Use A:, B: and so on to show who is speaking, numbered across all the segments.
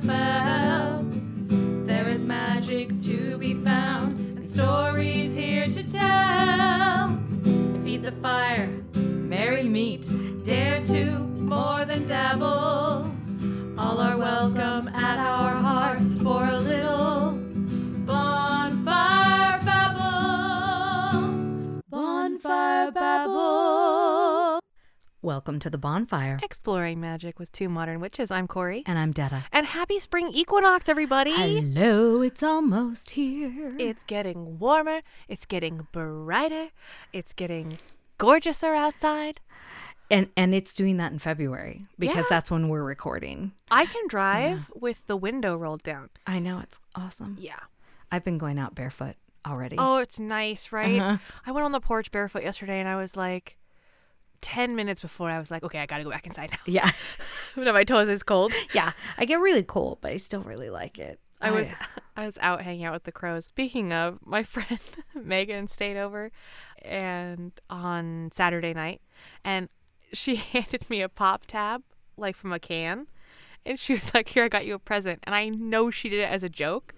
A: spell. There is magic to be found and stories here to tell. Feed the fire, merry meet, dare to more than dabble. All are welcome at our hearth for a little
B: Welcome to the bonfire.
C: Exploring magic with two modern witches. I'm Corey.
B: And I'm Detta.
C: And happy spring equinox, everybody!
B: Hello, it's almost here.
C: It's getting warmer. It's getting brighter. It's getting gorgeouser outside.
B: and and it's doing that in February because
C: Yeah.
B: that's when we're recording.
C: I can drive with the window rolled down.
B: I know it's awesome.
C: Yeah.
B: I've been going out barefoot already.
C: Oh, it's nice, right?
B: Uh-huh.
C: I went on the porch barefoot yesterday and I was like, 10 minutes before I was like, okay, I gotta go back inside now.
B: Yeah.
C: no, my toes is cold.
B: yeah. I get really cold, but I still really like it.
C: I was I was out hanging out with the crows. Speaking of, my friend Megan stayed over and on Saturday night and she handed me a pop tab like from a can and she was like, "Here, I got you a present." And I know she did it as a joke.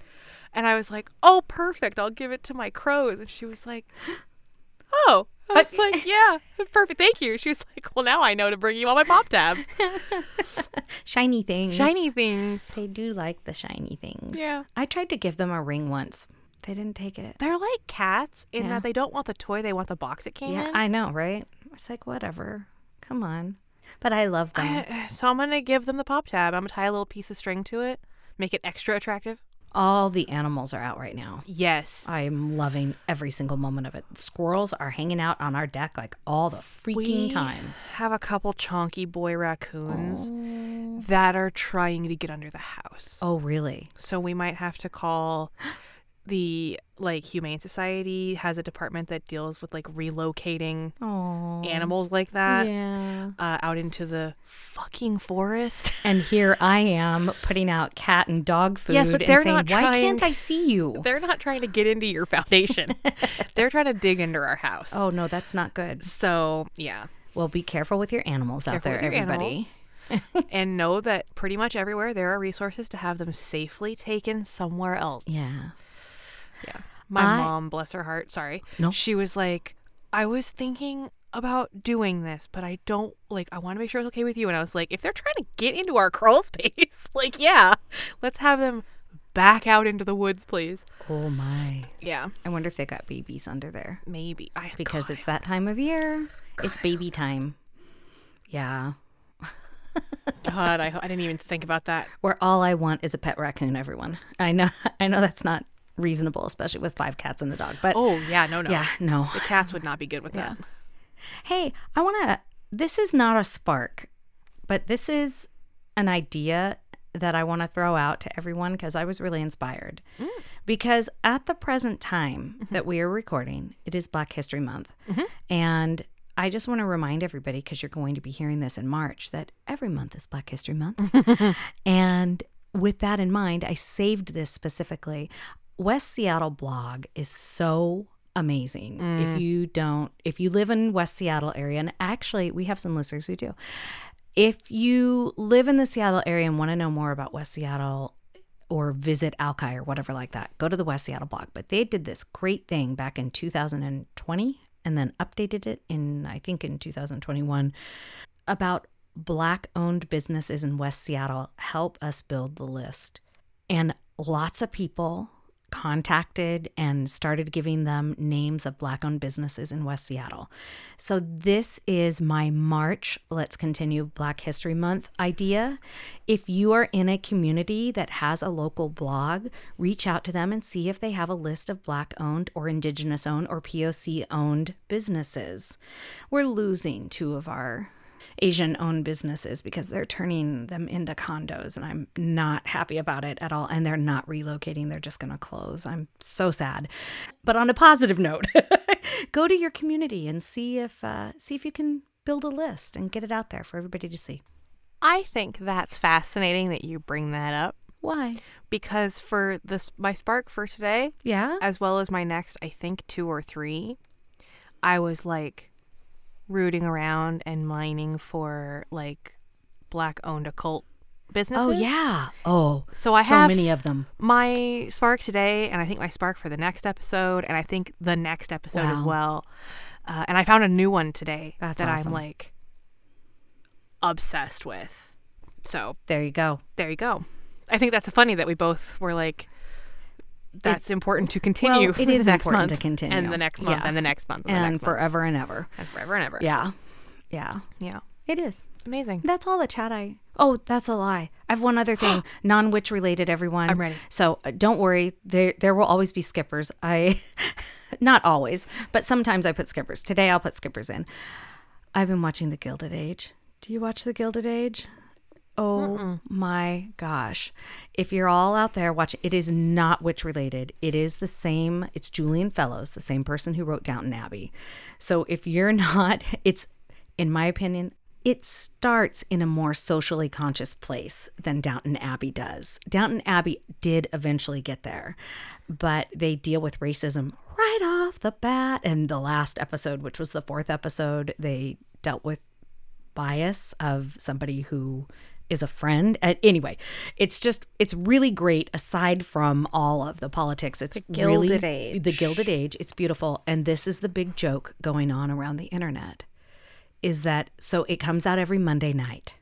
C: And I was like, "Oh, perfect. I'll give it to my crows." And she was like, "Oh." I was like, "Yeah, perfect. Thank you." She was like, "Well, now I know to bring you all my pop tabs.
B: shiny things.
C: Shiny things."
B: They do like the shiny things.
C: Yeah.
B: I tried to give them a ring once. They didn't take it.
C: They're like cats in
B: Yeah.
C: that they don't want the toy, they want the box it came
B: Yeah,
C: in.
B: I know, right? It's like whatever. Come on. But I love them.
C: I- uh, so I'm gonna give them the pop tab. I'm gonna tie a little piece of string to it, make it extra attractive.
B: All the animals are out right now.
C: Yes,
B: I'm loving every single moment of it. Squirrels are hanging out on our deck like all the freaking
C: we
B: time.
C: have a couple chonky boy raccoons that are trying to get under the house.
B: Oh, really?
C: So we might have to call the like Humane Society has a department that deals with like relocating
B: Oh.
C: animals like that
B: Yeah.
C: uh, out into the fucking forest.
B: And here I am putting out cat and dog food
C: Yes, but they're
B: saying,
C: not
B: "Why
C: trying-
B: can't I see you?"
C: They're not trying to get into your foundation. They're trying to dig into our house.
B: Oh no, that's not good.
C: So, yeah.
B: Well, be careful with your animals out there, everybody.
C: and know that pretty much everywhere there are resources to have them safely taken somewhere else.
B: Yeah.
C: Yeah. My
B: I-
C: mom, bless her heart, sorry.
B: No.
C: She was like, I was thinking about doing this, but I don't like I want to make sure it's okay with you. And I was like, if they're trying to get into our crawl space, like yeah, let's have them back out into the woods, please.
B: Oh my.
C: Yeah.
B: I wonder if they got babies under there
C: Maybe. I
B: because
C: God,
B: it's that time of year. It's baby time. Yeah.
C: God, I, I didn't even think about that.
B: Where all I want is a pet raccoon, everyone. I know I know that's not reasonable, especially with five cats and a dog. But
C: Oh yeah, no, no.
B: yeah, no.
C: The cats would not be good with that.
B: Hey, I want to. This is not a spark, but this is an idea that I want to throw out to everyone because I was really inspired. Mm. Because at the present time mm-hmm. that we are recording, it is Black History Month. Mm-hmm. And I just want to remind everybody, because you're going to be hearing this in March, that every month is Black History Month. and with that in mind, I saved this specifically. West Seattle blog is so amazing. If mm. you don't, if you live in West Seattle area, and actually we have some listeners who do. If you live in the Seattle area and want to know more about West Seattle or visit Alki or whatever like that, go to the West Seattle blog. But they did this great thing back in 2020 and then updated it in, I think, in 2021 about black owned businesses in West Seattle. Help us build the list. And lots of people contacted and started giving them names of black owned businesses in West Seattle. So this is my March Let's Continue Black History Month idea. If you are in a community that has a local blog, reach out to them and see if they have a list of black owned or indigenous owned or POC owned businesses. We're losing two of our Asian owned businesses because they're turning them into condos and I'm not happy about it at all. And they're not relocating, they're just going to close. I'm so sad. But on a positive note, go to your community and see if uh, see if you can build a list and get it out there for everybody to see.
C: I think that's fascinating that you bring that up
B: Why?
C: because for this my spark for today,
B: Yeah.
C: as well as my next, I think two or three, I was like rooting around and mining for like black owned occult businesses.
B: Oh yeah. Oh,
C: So I have
B: so
C: have
B: many of them.
C: my spark today, and I think my spark for the next episode, and I think the next episode as well. Uh, and I found a new one today
B: That's
C: that
B: awesome.
C: I'm like obsessed with. So
B: There you go.
C: there you go. I think that's funny that we both were like, that's important to continue.
B: Well, it is
C: next
B: important
C: month,
B: to continue.
C: and the next month,
B: Yeah.
C: and the next month, and,
B: And
C: next month,
B: forever and ever.
C: and forever and ever.
B: Yeah. Yeah.
C: yeah,
B: It is.
C: amazing.
B: That's all the chat I. Oh, that's a lie. I have one other thing, non-witch related. Everyone,
C: I'm ready.
B: So uh, don't worry. There, there will always be skippers. I, not always, but sometimes I put skippers. Today I'll put skippers in. I've been watching The Gilded Age. Do you watch The Gilded Age? Oh my gosh. If you're all out there watching, it is not witch related. It is the same, it's Julian Fellowes, the same person who wrote Downton Abbey. So if you're not, it's, in my opinion, it starts in a more socially conscious place than Downton Abbey does. Downton Abbey did eventually get there, but they deal with racism right off the bat. And the last episode, which was the fourth episode, they dealt with bias of somebody who is a friend. Uh, anyway, it's just it's really great. Aside from all of the politics, it's really
C: Gilded Age.
B: the Gilded Age. It's beautiful, and this is the big joke going on around the internet. Is that so? It comes out every Monday night,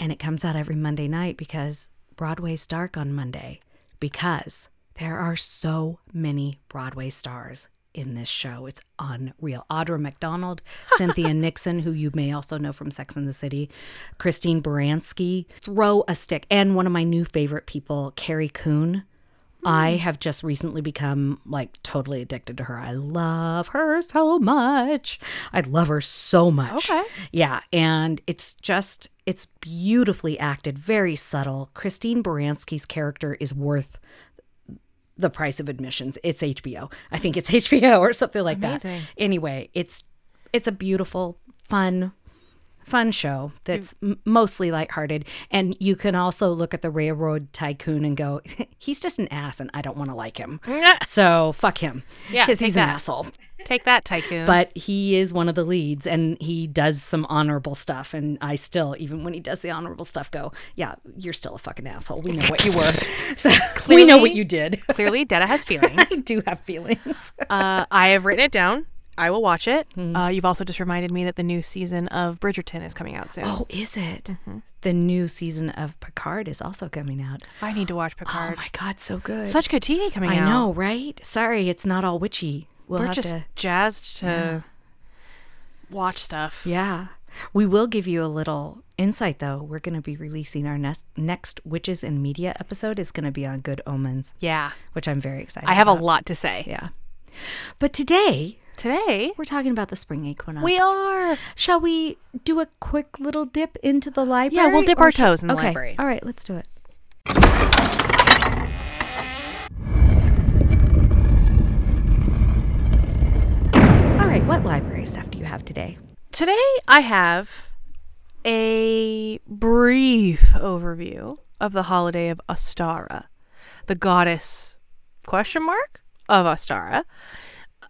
B: and it comes out every Monday night because Broadway's dark on Monday because there are so many Broadway stars in this show. It's unreal. Audra McDonald, Cynthia Nixon, who you may also know from Sex and the City, Christine Baranski, throw a stick, and one of my new favorite people, Carrie Coon. Hmm. I have just recently become like totally addicted to her. I love her so much. I love her so much.
C: Okay.
B: Yeah, and it's just it's beautifully acted, very subtle. Christine Baranski's character is worth the price of admissions. It's HBO. I think it's HBO or something like
C: Amazing.
B: that. Anyway, it's it's a beautiful, fun fun show that's m- mostly lighthearted and you can also look at the railroad tycoon and go he's just an ass and I don't want to like him. So fuck him.
C: Yeah, take
B: he's an asshole.
C: Take that, tycoon.
B: But he is one of the leads and he does some honorable stuff. And I still, even when he does the honorable stuff, go, yeah, you're still a fucking asshole. We know what you were. So we know what you did.
C: clearly, Detta has feelings.
B: I do have feelings.
C: uh, I have written it down. I will watch it.
B: Hmm.
C: Uh, you've also just reminded me that the new season of Bridgerton is coming out soon.
B: oh, is it? The new season of Picard is also coming out.
C: I need to watch Picard.
B: Oh my God, so good.
C: Such good TV coming
B: I
C: out.
B: I know, right? Sorry, it's not all witchy. We'll
C: We're
B: have
C: just
B: to.
C: jazzed to watch stuff.
B: Yeah. We will give you a little insight, though. We're going to be releasing our next, next Witches in Media episode is going to be on Good Omens,
C: Yeah.
B: which I'm very excited
C: I have a lot to say.
B: Yeah. But today,
C: Today,
B: we're talking about the spring equinox.
C: we are.
B: Shall we do a quick little dip into the library?
C: Yeah, we'll dip our toes in the
B: okay.
C: library.
B: All right, let's do it. All right, what library stuff do you have today?
C: Today, I have a brief overview of the holiday of Ostara, the goddess question mark of Ostara,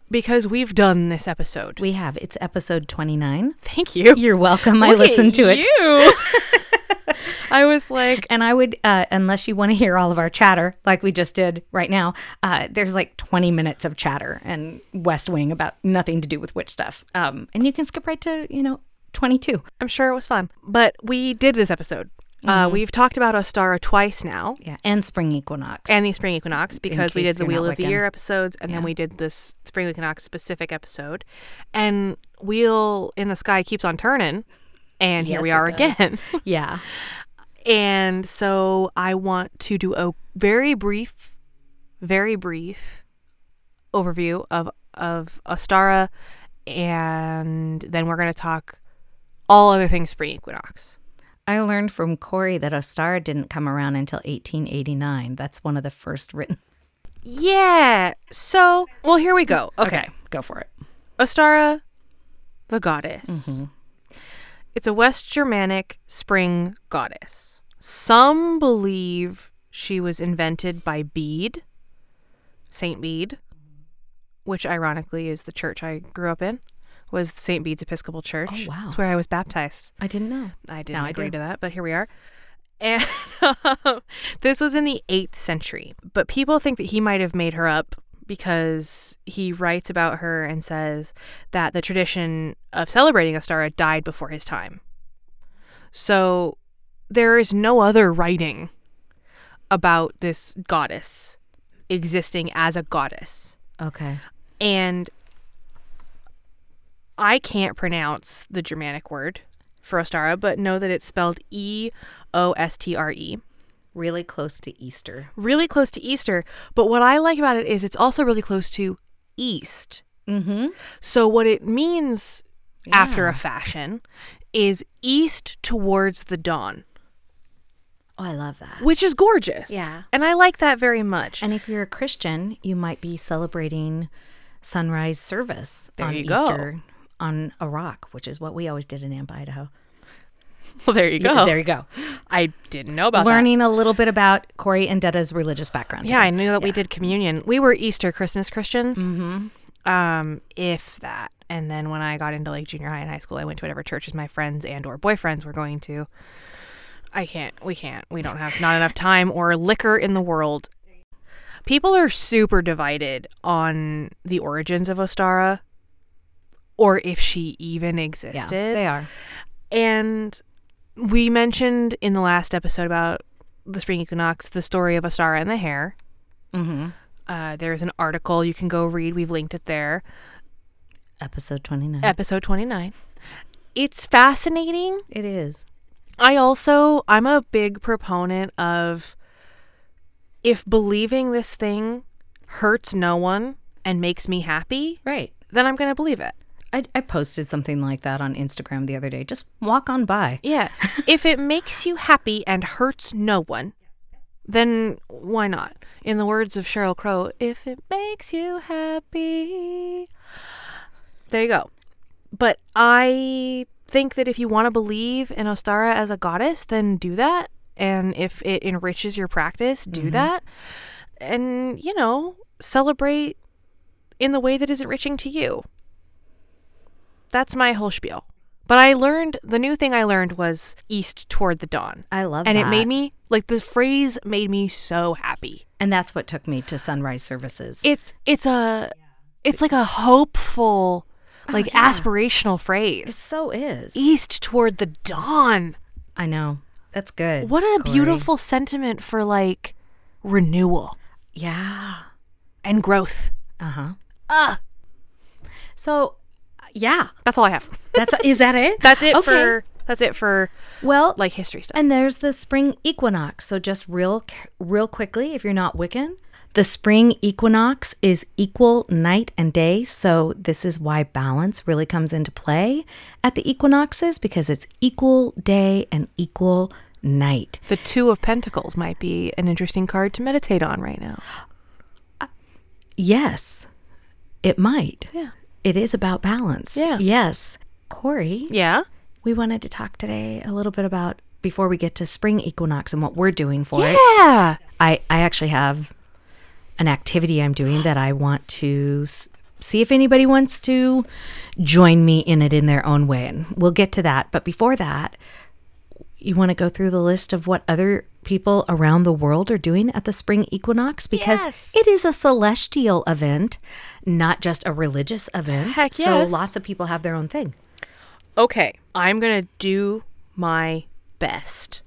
C: because we've done this episode.
B: We have. It's episode 29.
C: Thank you.
B: You're welcome. I
C: Look at
B: listened to it.
C: I was like,
B: And I would, uh, unless you want to hear all of our chatter, like we just did right now, uh, there's like 20 minutes of chatter and West Wing about nothing to do with witch stuff. Um, and you can skip right to, you know, 22.
C: I'm sure it was fun. But we did this episode. Uh,
B: Mm-hmm.
C: we've talked about Ostara twice now.
B: Yeah. And spring equinox.
C: And the spring equinox because we did the Wheel of the Year episodes and then we did this spring equinox specific episode. And Wheel in the Sky keeps on turning. And here
B: Yes,
C: we are again.
B: yeah.
C: and so I want to do a very brief, very brief overview of of Ostara and then we're gonna talk all other things spring equinox.
B: I learned from Corey that Ostara didn't come around until 1889. That's one of the first written.
C: Yeah. So well here we go. okay.
B: Go for it.
C: Ostara, the goddess.
B: Mm-hmm.
C: It's a West Germanic spring goddess. Some believe she was invented by Bede, Saint Bede, which ironically is the church I grew up in, was St. Bede's Episcopal oh, Church.
B: Oh, wow.
C: That's where I was baptized.
B: I didn't know.
C: I didn't
B: Now I
C: agree
B: do.
C: to that, but here we are. And um, this was in the 8th century. But people think that he might have made her up because he writes about her and says that the tradition of celebrating Ostara died before his time. So there is no other writing about this goddess existing as a goddess.
B: Okay.
C: And I can't pronounce the Germanic word for Ostara, but know that it's spelled E O S T R E.
B: Really close to Easter.
C: Really close to Easter. But what I like about it is it's also really close to East.
B: Mm-hmm.
C: So what it means after a fashion is east towards the dawn,
B: Oh, I love that.
C: which is gorgeous.
B: Yeah.
C: And I like that very much.
B: And if you're a Christian, you might be celebrating sunrise service
C: There
B: on
C: you go.
B: Easter on a rock, which is what we always did in Amp, Idaho.
C: well, there you
B: Yeah,
C: go.
B: there you go.
C: I didn't know about that.
B: Learning a little bit about Corey and Detta's religious background.
C: Yeah, I knew that we did communion. We were Easter Christmas Christians, mm-hmm. um, if that. And then when I got into like junior high and high school, I went to whatever churches my friends and or boyfriends were going to. I can't. We can't. We don't have not enough time or liquor in the world. People are super divided on the origins of Ostara, or if she even
B: Yeah,
C: existed.
B: they are.
C: And we mentioned in the last episode about the spring equinox the story of Ostara and the hare.
B: Mm-hmm.
C: Uh, there's an article you can go read. We've linked it there.
B: Episode 29.
C: Episode 29. It's fascinating.
B: it is.
C: I also, I'm a big proponent of if believing this thing hurts no one and makes me happy,
B: Right.
C: then I'm going to believe it.
B: I, I posted something like that on Instagram the other day. Just walk on by.
C: Yeah. if it makes you happy and hurts no one, then why not? In the words of Sheryl Crow, if it makes you happy. There you go. But I think that if you want to believe in Ostara as a goddess, then do that. And if it enriches your practice, do mm-hmm. that. And, you know, celebrate in the way that is enriching to you. That's my whole spiel. But I learned the new thing I learned was east toward the dawn.
B: I love
C: and
B: that.
C: And it made me like the phrase made me so happy.
B: And that's what took me to sunrise services.
C: It's it's a it's like a hopeful like aspirational
B: It
C: phrase.
B: so is.
C: East toward the dawn.
B: I know. That's good.
C: What a
B: Corey.
C: beautiful sentiment for like renewal
B: Yeah.
C: and growth.
B: Uh huh.
C: Ah,
B: So, yeah.
C: that's all I have.
B: That's is that it?
C: That's it
B: Okay.
C: for that's it for
B: well,
C: like history stuff.
B: And there's the spring equinox. So just real real quickly if you're not Wiccan, the spring equinox is equal night and day. So this is why balance really comes into play at the equinoxes because it's equal day and equal night.
C: The two of pentacles might be an interesting card to meditate on right now.
B: Uh, yes. It might.
C: Yeah.
B: It is about balance.
C: Yeah.
B: Yes. Corey,
C: Yeah.
B: we wanted to talk today a little bit about before we get to spring equinox and what we're doing for it.
C: Yeah.
B: I, I actually have an activity I'm doing that I want to s- see if anybody wants to join me in it in their own way. And we'll get to that. But before that, you want to go through the list of what other people around the world are doing at the spring equinox because
C: Yes.
B: it is a celestial event, not just a religious event.
C: Heck
B: So
C: yes.
B: lots of people have their own thing.
C: Okay, I'm going to do my best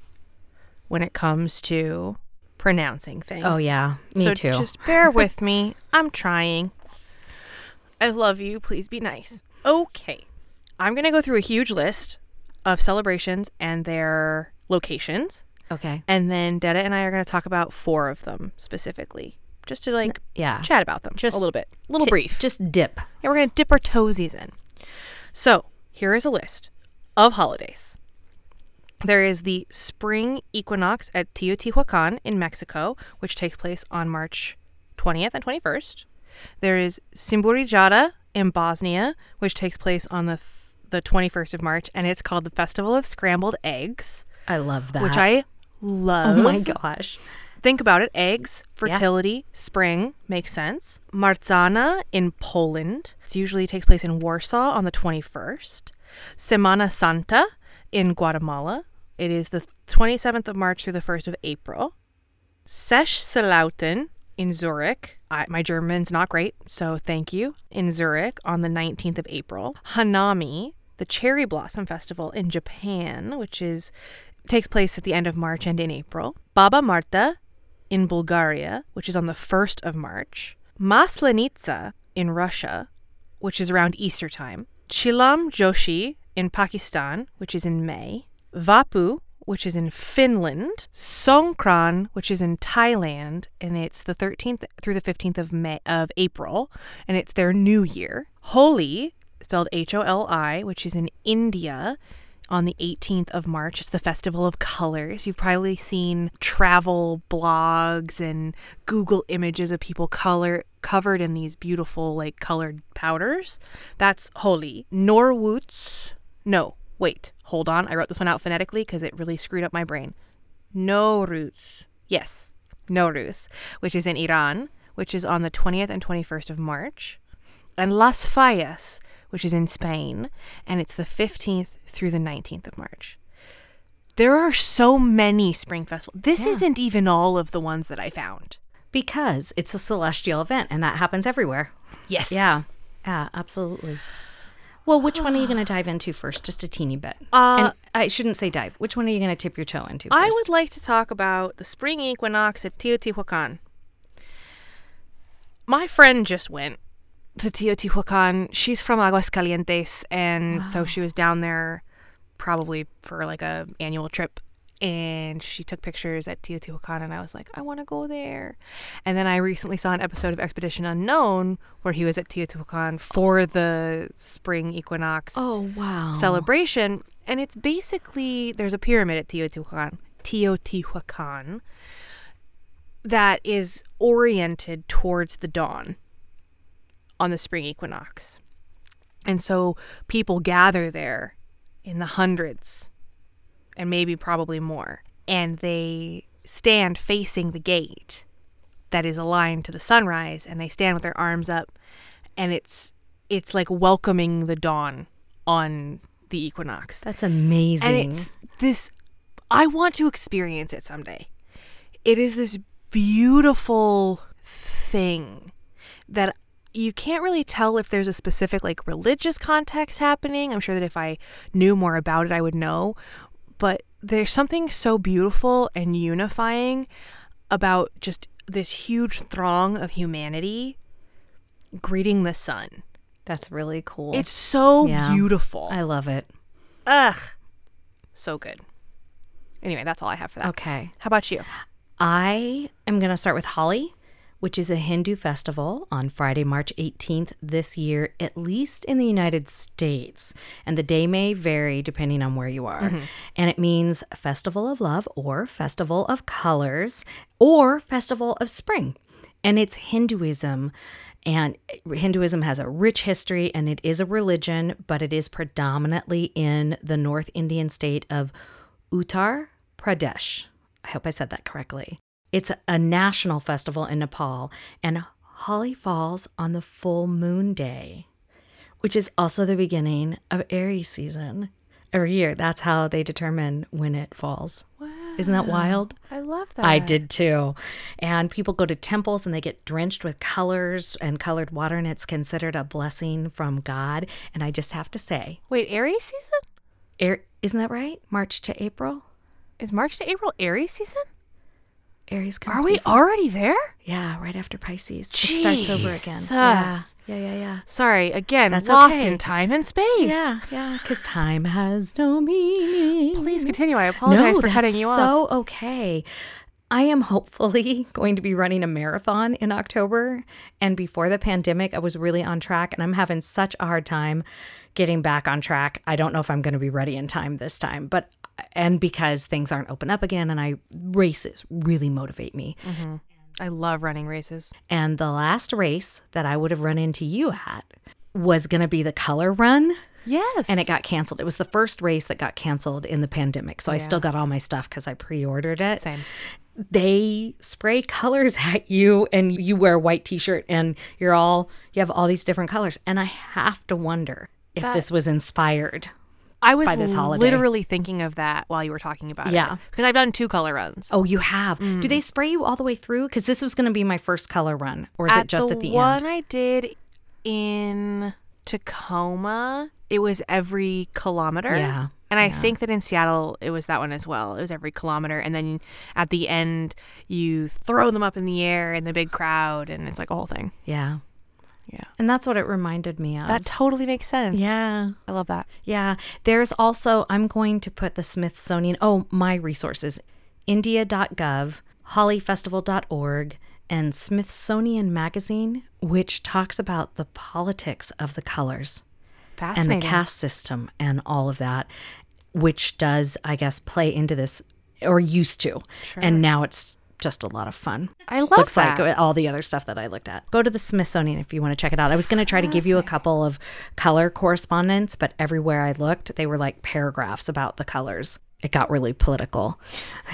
C: when it comes to pronouncing things.
B: Oh, yeah. Me
C: so
B: too.
C: Just bear with me. I'm trying. I love you. Please be nice. Okay. I'm going to go through a huge list of celebrations and their locations.
B: Okay.
C: And then Detta and I are going to talk about four of them specifically, just to like
B: Yeah.
C: chat about them
B: Just
C: a little bit, a little
B: Ti-
C: brief.
B: Just dip.
C: And we're going to dip our toesies in. So, here is a list of holidays. There is the spring equinox at Teotihuacan in Mexico, which takes place on March 20th and 21st. There is Simburijada in Bosnia, which takes place on the th- the 21st of March, and it's called the Festival of Scrambled Eggs,
B: I love that.
C: which I love.
B: Oh my gosh.
C: think about it eggs, fertility, spring makes sense. Marzanna in Poland. It usually takes place in Warsaw on the 21st. Semana Santa in Guatemala. It is the 27th of March through the 1st of April. Sechslauten in Zurich. I, my German's not great, so thank you. In Zurich on the 19th of April. Hanami, the Cherry Blossom Festival in Japan, which is takes place at the end of March and in April. Baba Marta in Bulgaria, which is on the 1st of March. Maslenitsa in Russia, which is around Easter time. Chilam Joshi in Pakistan, which is in May. Vappu, which is in Finland. Songkran, which is in Thailand, and it's the 13th through the 15th of May of April, and it's their new year. Holi, spelled H O L I, which is in India on the 18th of March. It's the Festival of Colors. You've probably seen travel blogs and Google images of people color covered in these beautiful like colored powders. That's Holi. Norwoots. No, wait. Hold on. I wrote this one out phonetically because it really screwed up my brain. Nowruz. Yes, Nowruz, which is in Iran, which is on the 20th and 21st of March. And Las Fallas, which is in Spain, and it's the 15th through the 19th of March. There are so many spring festivals. This
B: Yeah.
C: isn't even all of the ones that I found.
B: Because it's a celestial event and that happens everywhere.
C: Yes.
B: Yeah. Yeah, absolutely. Well, which one are you going to dive into first? Just a teeny bit.
C: Uh,
B: and I shouldn't say dive. Which one are you going to tip your toe into first?
C: I would like to talk about the spring equinox at Teotihuacan. My friend just went to Teotihuacan. She's from Aguascalientes, and so she was down there probably for like a annual trip. And she took pictures at Teotihuacan, and I was like, I want to go there. And then I recently saw an episode of Expedition Unknown where he was at Teotihuacan for the spring equinox
B: Oh, wow.
C: celebration. And it's basically there's a pyramid at Teotihuacan, Teotihuacan that is oriented towards the dawn on the spring equinox. And so people gather there in the hundreds and maybe probably more. And they stand facing the gate that is aligned to the sunrise and they stand with their arms up and it's it's like welcoming the dawn on the equinox.
B: That's amazing.
C: And it's this I want to experience it someday. It is this beautiful thing that you can't really tell if there's a specific like religious context happening. I'm sure that if I knew more about it I would know, but there's something so beautiful and unifying about just this huge throng of humanity greeting the sun.
B: That's really cool.
C: It's so
B: Yeah.
C: beautiful.
B: I love it.
C: Ugh. So good. Anyway, that's all I have for that.
B: Okay.
C: How about you?
B: I am going to start with Holi, which is a Hindu festival on Friday, March 18th this year, at least in the United States. And the day may vary depending on where you are. Mm-hmm. And it means Festival of Love or Festival of Colors or Festival of Spring. And it's Hinduism. And Hinduism has a rich history and it is a religion, but it is predominantly in the North Indian state of Uttar Pradesh. I hope I said that correctly. It's a national festival in Nepal, and Holi falls on the full moon day, which is also the beginning of Aries season. Every year, that's how they determine when it falls. Wow. Isn't that wild?
C: I love that.
B: I did too. And people go to temples and they get drenched with colors and colored water, and it's considered a blessing from God. And I just have to say,
C: Wait, Aries season?
B: Air, isn't that right? March to April?
C: Is March to April Aries season?
B: Aries comes
C: Are we
B: before-
C: already there?
B: Yeah, right after Pisces. It starts over again. Yeah, yeah, yeah, yeah.
C: Sorry, again,
B: That's
C: lost
B: okay.
C: in time and space.
B: Yeah, yeah, because time has no meaning.
C: Please continue. I apologize
B: no,
C: for cutting you off.
B: so okay. I am hopefully going to be running a marathon in October. And before the pandemic, I was really on track, and I'm having such a hard time getting back on track. I don't know if I'm going to be ready in time this time, but and because things aren't open up again, and I races really motivate me. Mm-hmm.
C: I love running races.
B: And the last race that I would have run into you at was going to be the color run.
C: Yes.
B: And it got canceled. It was the first race that got canceled in the pandemic. So I still got all my stuff because I pre ordered it.
C: Same.
B: they spray colors at you and you wear a white t-shirt and you're all you have all these different colors and i have to wonder if
C: That-
B: this was inspired
C: I was
B: by this holiday.
C: literally thinking of that while you were talking about it.
B: Yeah.
C: Because I've done two color runs.
B: oh you have do mm. they spray you all the way through because this was going to be my first color run or is
C: at
B: it just at
C: the
B: at the
C: one
B: end
C: I did in Tacoma, it was every kilometer.
B: Yeah,
C: And I think that in Seattle, it was that one as well. It was every kilometer. And then at the end, you throw them up in the air in the big crowd, and it's like a whole thing.
B: yeah
C: Yeah.
B: and that's what it reminded me of
C: That totally makes sense.
B: yeah
C: I love that.
B: Yeah. There's also, I'm going to put the Smithsonian, oh, my resources India.gov, holifestival.org, and Smithsonian Magazine, which talks about the politics of the colors and the caste system and all of that, which does, I guess, play into this or used to. And now it's just a lot of fun.
C: I love
B: Looks
C: that.
B: like all the other stuff that I looked at. Go to the Smithsonian if you want to check it out. I was going to try to give you a couple of color correspondence, but everywhere I looked, they were like paragraphs about the colors. It got really political,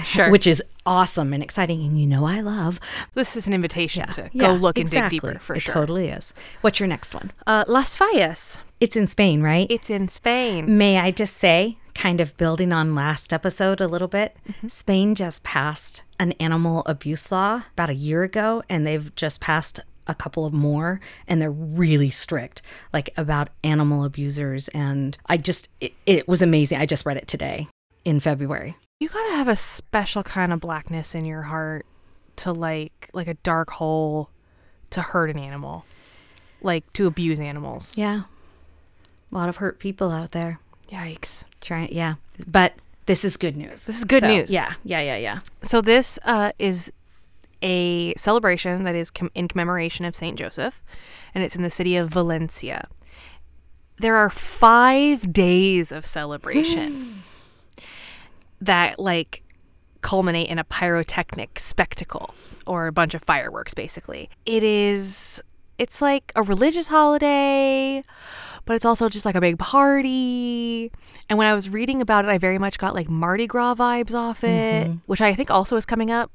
C: Sure.
B: which is awesome and exciting. And you know, I love.
C: this is an invitation to
B: Yeah,
C: go look and dig deeper for
B: it
C: sure.
B: totally is. What's your next one?
C: Uh, Las Fallas.
B: It's in Spain, right?
C: It's in Spain.
B: May I just say, kind of building on last episode a little bit, mm-hmm. Spain just passed an animal abuse law about a year ago, and they've just passed a couple of more, and they're really strict, like about animal abusers. And I just, it, it was amazing. I just read it today in February.
C: You gotta have a special kind of blackness in your heart to like, like a dark hole to hurt an animal, like to abuse animals.
B: Yeah. A lot of hurt people out there.
C: Yikes.
B: Trying, yeah. But this is good news.
C: This is good
B: So,
C: news.
B: Yeah, yeah, yeah, yeah.
C: So this uh, is a celebration that is com- in commemoration of Saint Joseph, and it's in the city of Valencia. There are five days of celebration that like culminate in a pyrotechnic spectacle or a bunch of fireworks. Basically, it is. It's like a religious holiday, but it's also just like a big party. And when I was reading about it, I very much got like Mardi Gras vibes off it, mm-hmm. which I think also is coming up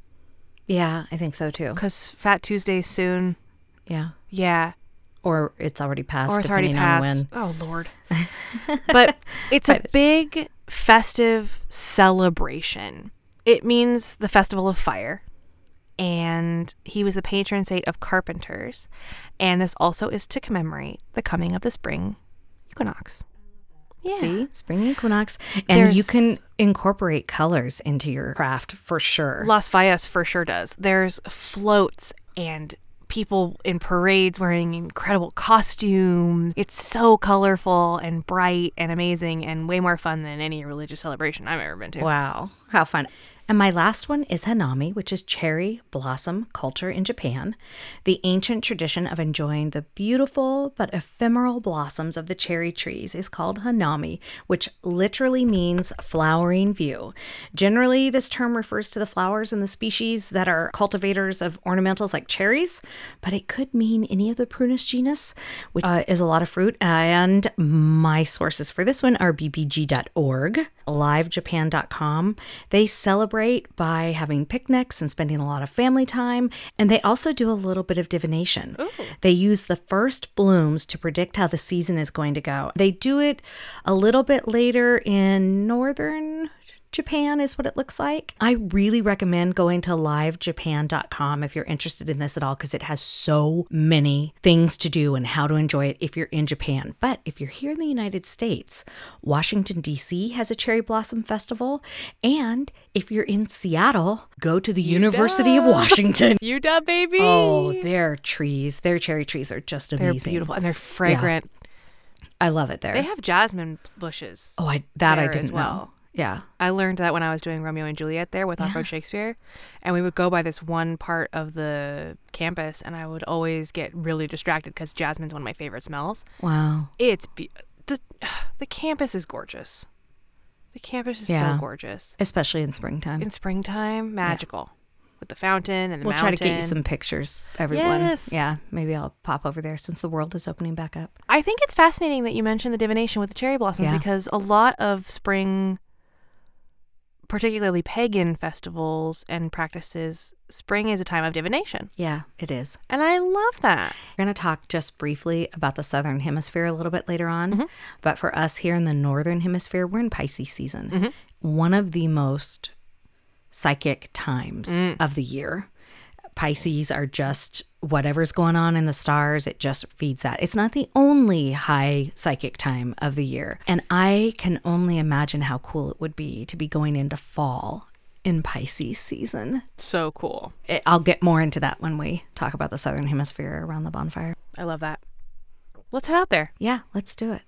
B: Yeah, I think so too.
C: because Fat Tuesday's soon.
B: Yeah.
C: Yeah.
B: Or it's already passed.
C: Or it's already passed.
B: when.
C: Oh, Lord. but it's a big festive celebration. It means the festival of fire. And he was the patron saint of carpenters. And this also is to commemorate the coming of the spring equinox. Yeah.
B: See, spring equinox, and you can incorporate colors into your craft for sure.
C: Las Fallas for sure does. There's floats and people in parades wearing incredible costumes. It's so colorful and bright and amazing and way more fun than any religious celebration I've ever been to.
B: Wow, how fun! And my last one is Hanami, which is cherry blossom culture in Japan. The ancient tradition of enjoying the beautiful but ephemeral blossoms of the cherry trees is called Hanami, which literally means flowering view. Generally, this term refers to the flowers and the species that are cultivators of ornamentals like cherries, but it could mean any of the Prunus genus, which uh, is a lot of fruit. And my sources for this one are bbg.org, livejapan.com. They celebrate by having picnics and spending a lot of family time, and they also do a little bit of divination. They use the first blooms to predict how the season is going to go. They do it a little bit later in northern Japan is what it looks like. I really recommend going to livejapan.com if you're interested in this at all because it has so many things to do and how to enjoy it if you're in Japan. But if you're here in the United States, Washington, D.C. has a cherry blossom festival. And if you're in Seattle, go to the University of Washington.
C: UW, baby.
B: Oh, their trees, their cherry trees are just amazing.
C: they're beautiful and they're fragrant.
B: I love it there.
C: They have jasmine bushes.
B: oh, I that I didn't
C: well.
B: know. Yeah.
C: I learned that when I was doing Romeo and Juliet there with Off-Road Shakespeare, and we would go by this one part of the campus, and I would always get really distracted because jasmine's one of my favorite smells.
B: Wow.
C: It's be- the the campus is gorgeous. The campus is
B: Yeah.
C: so gorgeous
B: Especially in springtime.
C: in springtime, magical with the fountain and the
B: We'll
C: mountain.
B: try to get you some pictures, everyone.
C: Yes.
B: Yeah, maybe I'll pop over there since the world is opening back up.
C: I think it's fascinating that you mentioned the divination with the cherry blossoms
B: Yeah.
C: because a lot of spring particularly pagan festivals and practices, spring is a time of divination.
B: Yeah, it is.
C: And I love that.
B: We're going to talk just briefly about the southern hemisphere a little bit later on. Mm-hmm. But for us here in the northern hemisphere, we're in Pisces season. Mm-hmm. One of the most psychic times mm. of the year. Pisces are just whatever's going on in the stars, it just feeds that. It's not the only high psychic time of the year. And I can only imagine how cool it would be to be going into fall in Pisces season.
C: So cool.
B: It- I'll get more into that when we talk about the southern hemisphere around the bonfire.
C: I love that. Let's head out there.
B: Yeah, let's do it.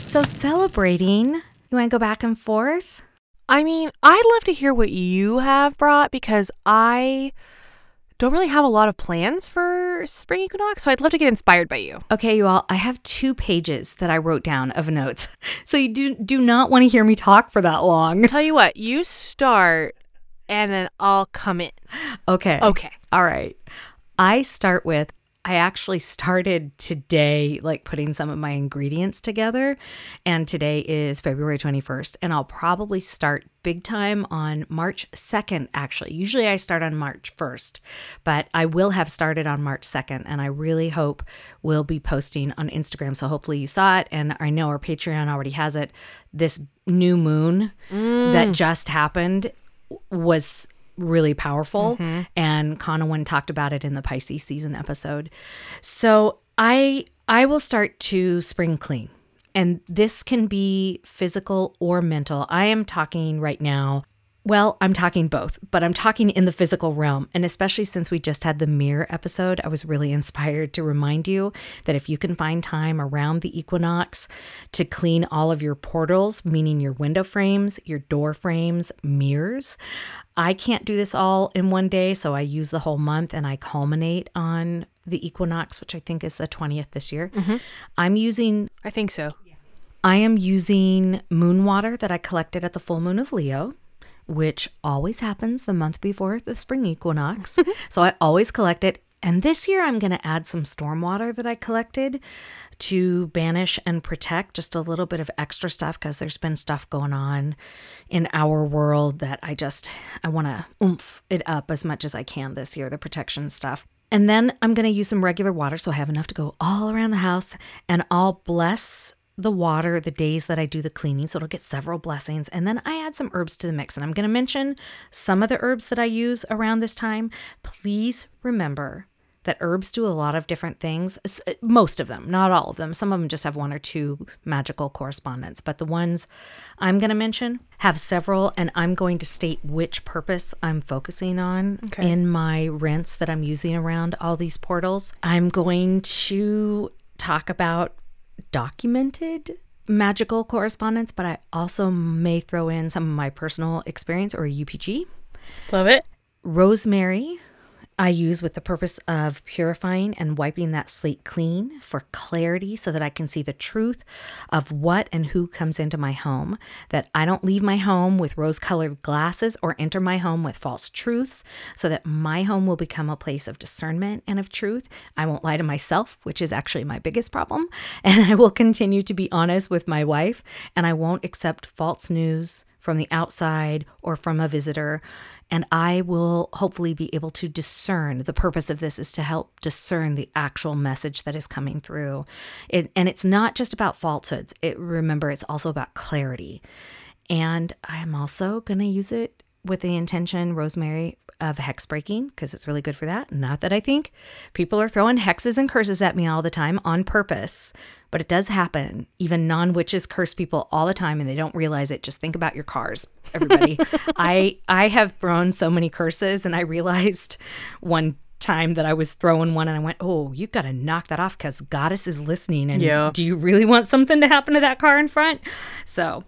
B: So celebrating, you want to go back and forth?
C: I mean, I'd love to hear what you have brought because I don't really have a lot of plans for spring equinox, so I'd love to get inspired by you.
B: Okay, you all, I have two pages that I wrote down of notes. So you do, do not want to hear me talk for that long.
C: Tell you what, you start and then I'll come in.
B: Okay.
C: Okay.
B: All right. I start with I actually started today like putting some of my ingredients together and today is February 21st and I'll probably start big time on March 2nd actually. Usually I start on March 1st, but I will have started on March 2nd and I really hope we'll be posting on Instagram so hopefully you saw it and I know our Patreon already has it. This new moon mm. that just happened was really powerful mm-hmm. and Conowin talked about it in the Pisces season episode. So I I will start to spring clean. And this can be physical or mental. I am talking right now well, I'm talking both, but I'm talking in the physical realm. And especially since we just had the mirror episode, I was really inspired to remind you that if you can find time around the equinox to clean all of your portals, meaning your window frames, your door frames, mirrors, I can't do this all in one day. So I use the whole month and I culminate on the equinox, which I think is the 20th this year. Mm-hmm. I'm using
C: I think so.
B: I am using moon water that I collected at the full moon of Leo, which always happens the month before the spring equinox. so I always collect it. And this year I'm going to add some storm water that I collected to banish and protect just a little bit of extra stuff because there's been stuff going on in our world that I just I want to oomph it up as much as I can this year, the protection stuff. And then I'm going to use some regular water so I have enough to go all around the house and I'll bless the water the days that I do the cleaning. So it'll get several blessings. And then I add some herbs to the mix. And I'm going to mention some of the herbs that I use around this time. Please remember that herbs do a lot of different things. Uh, most of them, not all of them. Some of them just have one or two magical correspondence. But the ones I'm going to mention have several. And I'm going to state which purpose I'm focusing on
C: Okay.
B: in my rinse that I'm using around all these portals. I'm going to talk about documented magical correspondence, but I also may throw in some of my personal experience or UPG.
C: Love it.
B: Rosemary, I use with the purpose of purifying and wiping that slate clean for clarity so that I can see the truth of what and who comes into my home. That I don't leave my home with rose colored glasses or enter my home with false truths, so that my home will become a place of discernment and of truth. I won't lie to myself, which is actually my biggest problem. And I will continue to be honest with my wife, and I won't accept false news from the outside or from a visitor and I will hopefully be able to discern. The purpose of this is to help discern the actual message that is coming through. It, and it's not just about falsehoods. It remember it's also about clarity. And I am also going to use it with the intention, Rosemary, of hex breaking because it's really good for that. Not that I think people are throwing hexes and curses at me all the time on purpose, but it does happen. Even non witches curse people all the time and they don't realize it. Just think about your cars, everybody. I I have thrown so many curses and I realized one time that I was throwing one and I went, "Oh, you got to knock that off cuz goddess is listening and
C: Yeah.
B: do you really want something to happen to that car in front?" So,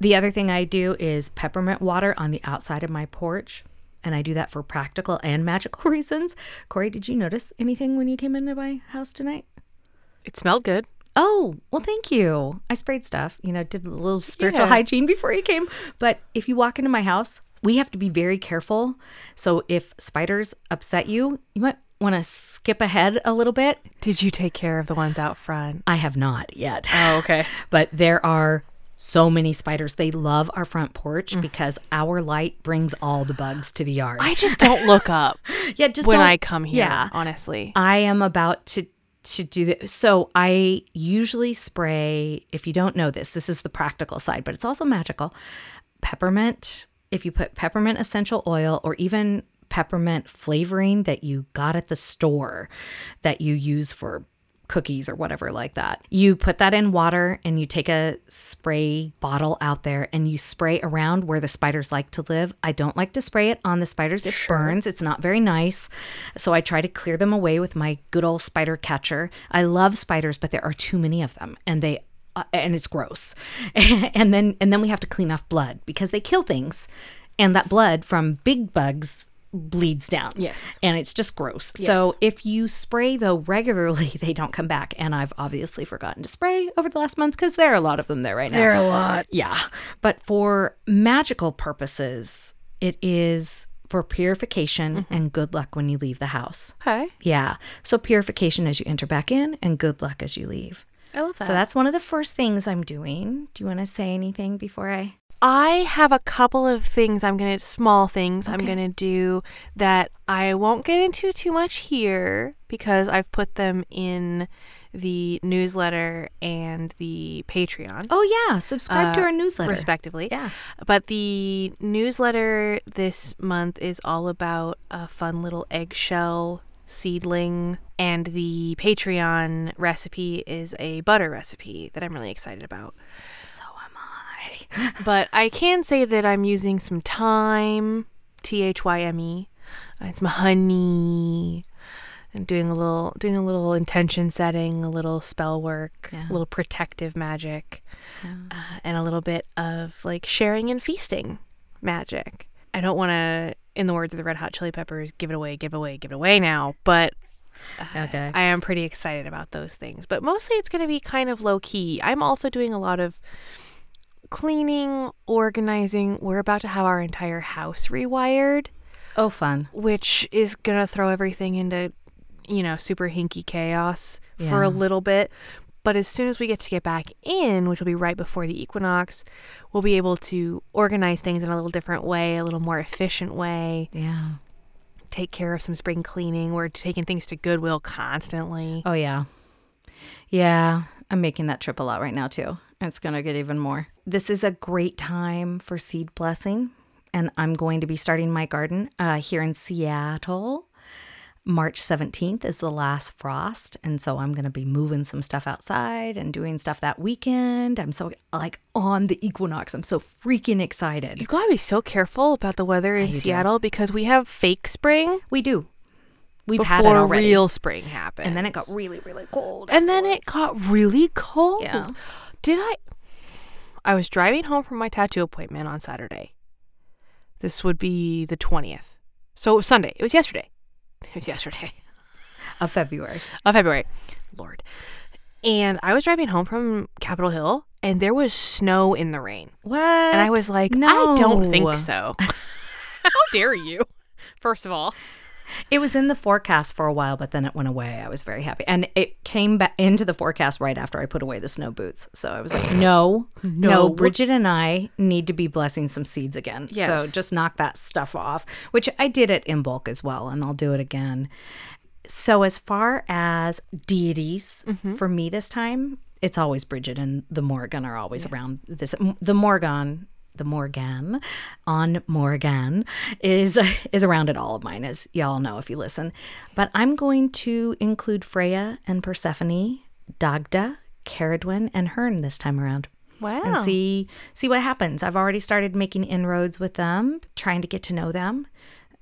B: the other thing I do is peppermint water on the outside of my porch. And I do that for practical and magical reasons. Corey, did you notice anything when you came into my house tonight?
C: It smelled good.
B: Oh, well, thank you. I sprayed stuff, you know, did a little spiritual
C: Yeah.
B: hygiene before you came. But if you walk into my house, we have to be very careful. So if spiders upset you, you might want to skip ahead a little bit.
C: Did you take care of the ones out front?
B: I have not yet.
C: Oh, okay.
B: but there are so many spiders. They love our front porch mm. because our light brings all the bugs to the yard.
C: I just don't look up
B: yeah, just
C: when I come here,
B: Yeah,
C: honestly.
B: I am about to to do this. So I usually spray. If you don't know this, this is the practical side, but it's also magical. Peppermint. If you put peppermint essential oil or even peppermint flavoring that you got at the store that you use for cookies or whatever like that. You put that in water and you take a spray bottle out there and you spray around where the spiders like to live. I don't like to spray it on the spiders. It burns. It's not very nice. So I try to clear them away with my good old spider catcher. I love spiders, but there are too many of them and they uh, and it's gross. and then and then we have to clean off blood because they kill things and that blood from big bugs bleeds down.
C: Yes.
B: And it's just gross. So if you spray though regularly, they don't come back. And I've obviously forgotten to spray over the last month because there are a lot of them there right now.
C: There are a lot.
B: Yeah. But for magical purposes, it is for purification mm-hmm. and good luck when you leave the house.
C: Okay.
B: Yeah. So purification as you enter back in and good luck as you leave.
C: I love that.
B: So that's one of the first things I'm doing. Do you want to say anything before I?
C: I have a couple of things I'm going to, small things I'm going to do that I won't get into too much here because I've put them in the newsletter and the Patreon.
B: Oh yeah, subscribe to
C: uh,
B: our newsletter.
C: respectively.
B: Yeah.
C: But the newsletter this month is all about a fun little eggshell seedling, and the Patreon recipe is a butter recipe that I'm really excited about.
B: So am I.
C: But I can say that I'm using some thyme, T H Y M E, and some honey. And doing a little, doing a little intention setting, a little spell work,
B: Yeah.
C: a little protective magic, uh, and a little bit of like sharing and feasting magic. I don't want to, in the words of the Red Hot Chili Peppers, give it away, give it away, give it away now. But
B: Okay.
C: I am pretty excited about those things. But mostly it's going to be kind of low key. I'm also doing a lot of cleaning, organizing. We're about to have our entire house rewired,
B: Oh, fun.
C: which is going to throw everything into, you know, super hinky chaos for a little bit. But as soon as we get to get back in, which will be right before the equinox, we'll be able to organize things in a little different way, a little more efficient way,
B: Yeah.
C: take care of some spring cleaning. We're taking things to Goodwill constantly.
B: Oh yeah. Yeah, I'm making that trip a lot right now too. It's going to get even more. This is a great time for seed blessing, and I'm going to be starting my garden uh, here in Seattle. March 17th is the last frost, and so I'm going to be moving some stuff outside and doing stuff that weekend. I'm so like on the equinox. I'm so freaking excited.
C: You gotta be so careful about the weather in
B: you do.
C: Seattle because we have fake spring
B: We do. We've had it already.
C: real spring happened,
B: and then it got really, really cold.
C: and then it got really cold.
B: Yeah.
C: Did I? I was driving home from my tattoo appointment on Saturday. This would be the twentieth, so it was Sunday. It was yesterday. It was yesterday
B: of February.
C: of February. Lord. And I was driving home from Capitol Hill, and there was snow in the rain.
B: What?
C: And I was like, I don't think so. How dare you? First of all,
B: It was in the forecast for a while, but then it went away. I was very happy. And it came back into the forecast right after I put away the snow boots. So I was like, no, no,
C: No.
B: Bridget and I need to be blessing some seeds again. So just knock that stuff off, which I did it in bulk as well. And I'll do it again. So as far as deities mm-hmm. for me this time, it's always Bridget and the Morrigan are always around this. The Morrigan, the Morrigan on Morrigan is is around at all of mine, as y'all know if you listen. But I'm going to include Freya and Persephone, Dagda, Cerridwen, and Herne this time around
C: wow.
B: and see see what happens. I've already started making inroads with them, trying to get to know them.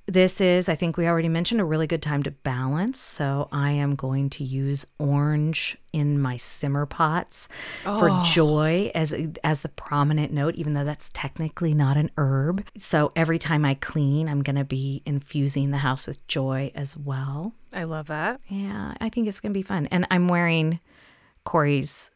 B: This is, I think we already mentioned, a really good time to balance. So I am going to use orange in my simmer pots for oh. joy as as the prominent note, even though that's technically not an herb. So every time I clean, I'm going to be infusing the house with joy as well.
C: I love that.
B: Yeah, I think it's going to be fun. And I'm wearing Corey's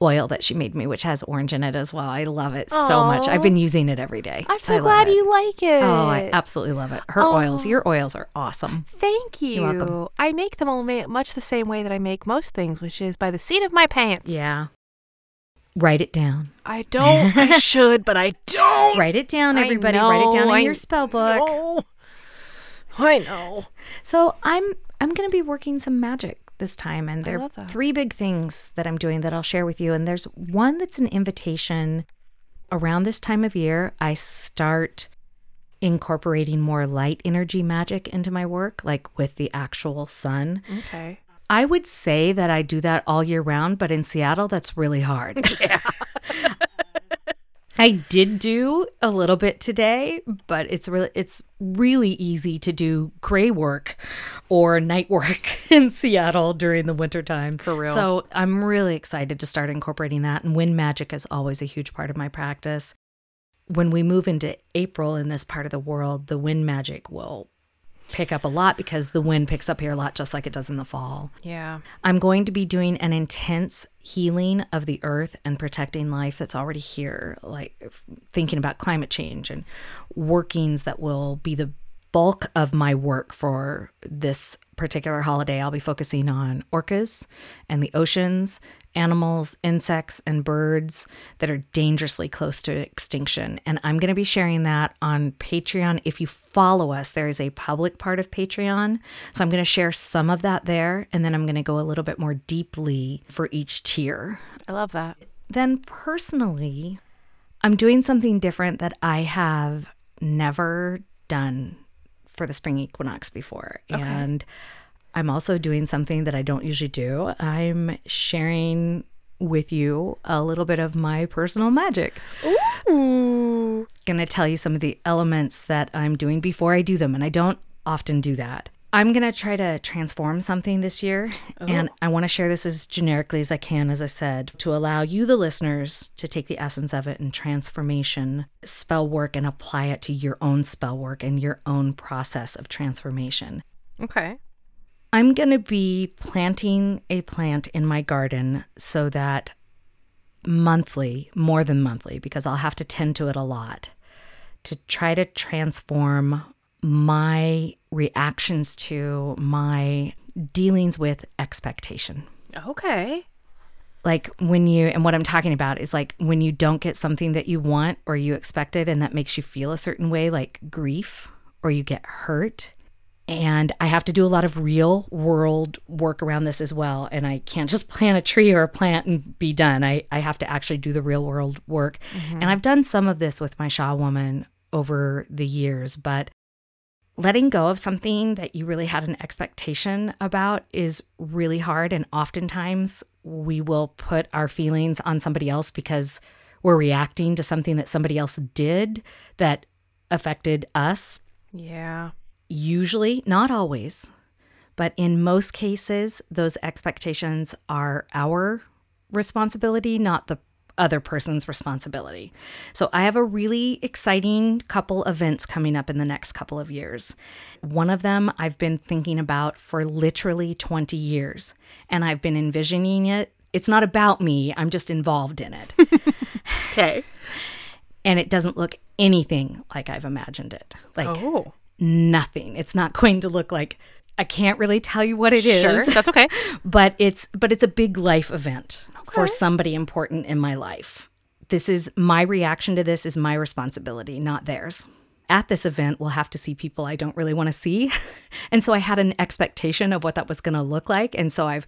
B: oil that she made me, which has orange in it as well. I love it so much. I've been using it every day.
C: I'm so
B: I
C: glad you like it.
B: Oh, I absolutely love it. Her oils, your oils are awesome.
C: Thank you.
B: welcome.
C: I make them all much the same way that I make most things, which is by the seat of my pants.
B: Yeah. Write it down.
C: I don't. I should, but I don't.
B: Write it down, everybody. Write it down in
C: I
B: your spell book.
C: know. I know.
B: So I'm I'm going to be working some magic this time, and there are three big things that I'm doing that I'll share with you. And there's one that's an invitation. Around this time of year, I start incorporating more light energy magic into my work, like with the actual sun.
C: Okay.
B: I would say that I do that all year round, but in Seattle, that's really hard. I did do a little bit today, but it's really it's really easy to do gray work or night work in Seattle during the wintertime.
C: For real.
B: So I'm really excited to start incorporating that. And wind magic is always a huge part of my practice. When we move into April in this part of the world, the wind magic will pick up a lot because the wind picks up here a lot just like it does in the fall.
C: Yeah.
B: I'm going to be doing an intense healing of the earth and protecting life that's already here, like thinking about climate change and workings that will be the bulk of my work for this particular holiday. I'll be focusing on orcas and the oceans, animals, insects, and birds that are dangerously close to extinction. And I'm going to be sharing that on Patreon. If you follow us, there is a public part of Patreon. So I'm going to share some of that there. And then I'm going to go a little bit more deeply for each tier.
C: I love that.
B: Then personally, I'm doing something different that I have never done for the spring equinox before. And I'm also doing something that I don't usually do. I'm sharing with you a little bit of my personal magic.
C: Ooh.
B: To tell you some of the elements that I'm doing before I do them, and I don't often do that. I'm going to try to transform something this year, oh. and I want to share this as generically as I can, as I said, to allow you, the listeners, to take the essence of it and transformation spell work and apply it to your own spell work and your own process of transformation.
C: Okay.
B: I'm going to be planting a plant in my garden so that monthly, more than monthly, because I'll have to tend to it a lot, to try to transform my reactions to my dealings with expectation.
C: Okay.
B: Like when you, and what I'm talking about is like when you don't get something that you want or you expected and that makes you feel a certain way, like grief, or you get hurt. And I have to do a lot of real world work around this as well. And I can't just plant a tree or a plant and be done. I, I have to actually do the real world work. Mm-hmm. And I've done some of this with my Shaw woman over the years, but letting go of something that you really had an expectation about is really hard. And oftentimes we will put our feelings on somebody else because we're reacting to something that somebody else did that affected us.
C: Yeah.
B: Usually, not always, but in most cases, those expectations are our responsibility, not the other person's responsibility. So I have a really exciting couple events coming up in the next couple of years. One of them I've been thinking about for literally 20 years, and I've been envisioning it. It's not about me, I'm just involved in it.
C: Okay.
B: and it doesn't look anything like I've imagined it. Like
C: Oh.
B: nothing. It's not going to look like I can't really tell you what it is.
C: Sure. That's okay.
B: but it's but it's a big life event for somebody important in my life. This is my reaction to this is my responsibility, not theirs. At this event, we'll have to see people I don't really want to see. and so I had an expectation of what that was going to look like. And so I've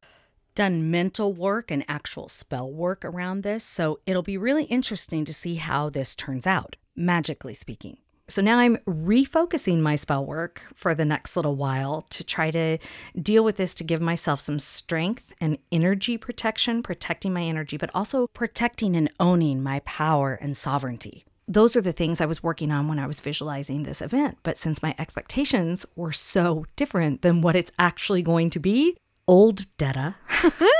B: done mental work and actual spell work around this. So it'll be really interesting to see how this turns out, magically speaking. So now I'm refocusing my spell work for the next little while to try to deal with this to give myself some strength and energy protection, protecting my energy, but also protecting and owning my power and sovereignty. Those are the things I was working on when I was visualizing this event. But since my expectations were so different than what it's actually going to be, old Detta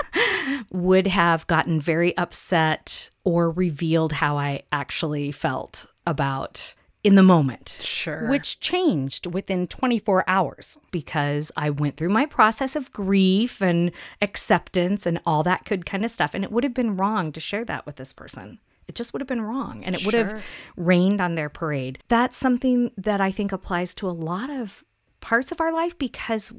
B: would have gotten very upset or revealed how I actually felt about in the moment.
C: Sure.
B: Which changed within 24 hours because I went through my process of grief and acceptance and all that good kind of stuff. And it would have been wrong to share that with this person. It just would have been wrong and it would have rained on their parade. That's something that I think applies to a lot of parts of our life because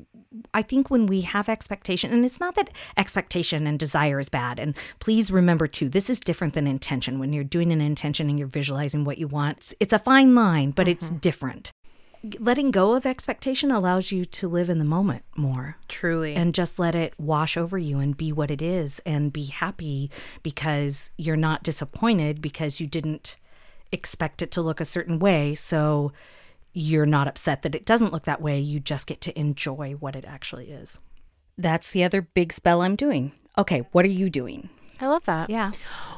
B: I think when we have expectation, and it's not that expectation and desire is bad. And please remember too, this is different than intention. When you're doing an intention and you're visualizing what you want, it's, it's a fine line, but it's mm-hmm. different. Letting go of expectation allows you to live in the moment more
C: Truly.
B: and just let it wash over you and be what it is and be happy because you're not disappointed because you didn't expect it to look a certain way. So you're not upset that it doesn't look that way. You just get to enjoy what it actually is. That's the other big spell I'm doing. Okay, what are you doing?
C: I love that.
B: Yeah.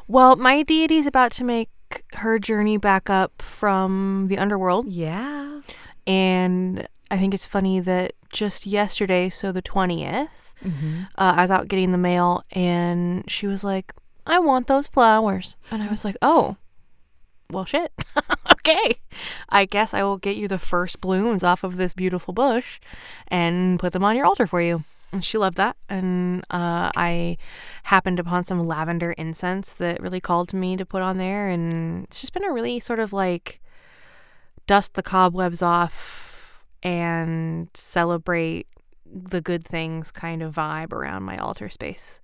C: Well, my deity's about to make her journey back up from the underworld.
B: Yeah.
C: And I think it's funny that just yesterday, so the 20th, uh, I was out getting the mail and she was like, I want those flowers. And I was like, oh, well, shit. okay. I guess I will get you the first blooms off of this beautiful bush and put them on your altar for you. And she loved that. And uh, I happened upon some lavender incense that really called to me to put on there. And it's just been a really sort of like dust the cobwebs off and celebrate the good things kind of vibe around my altar space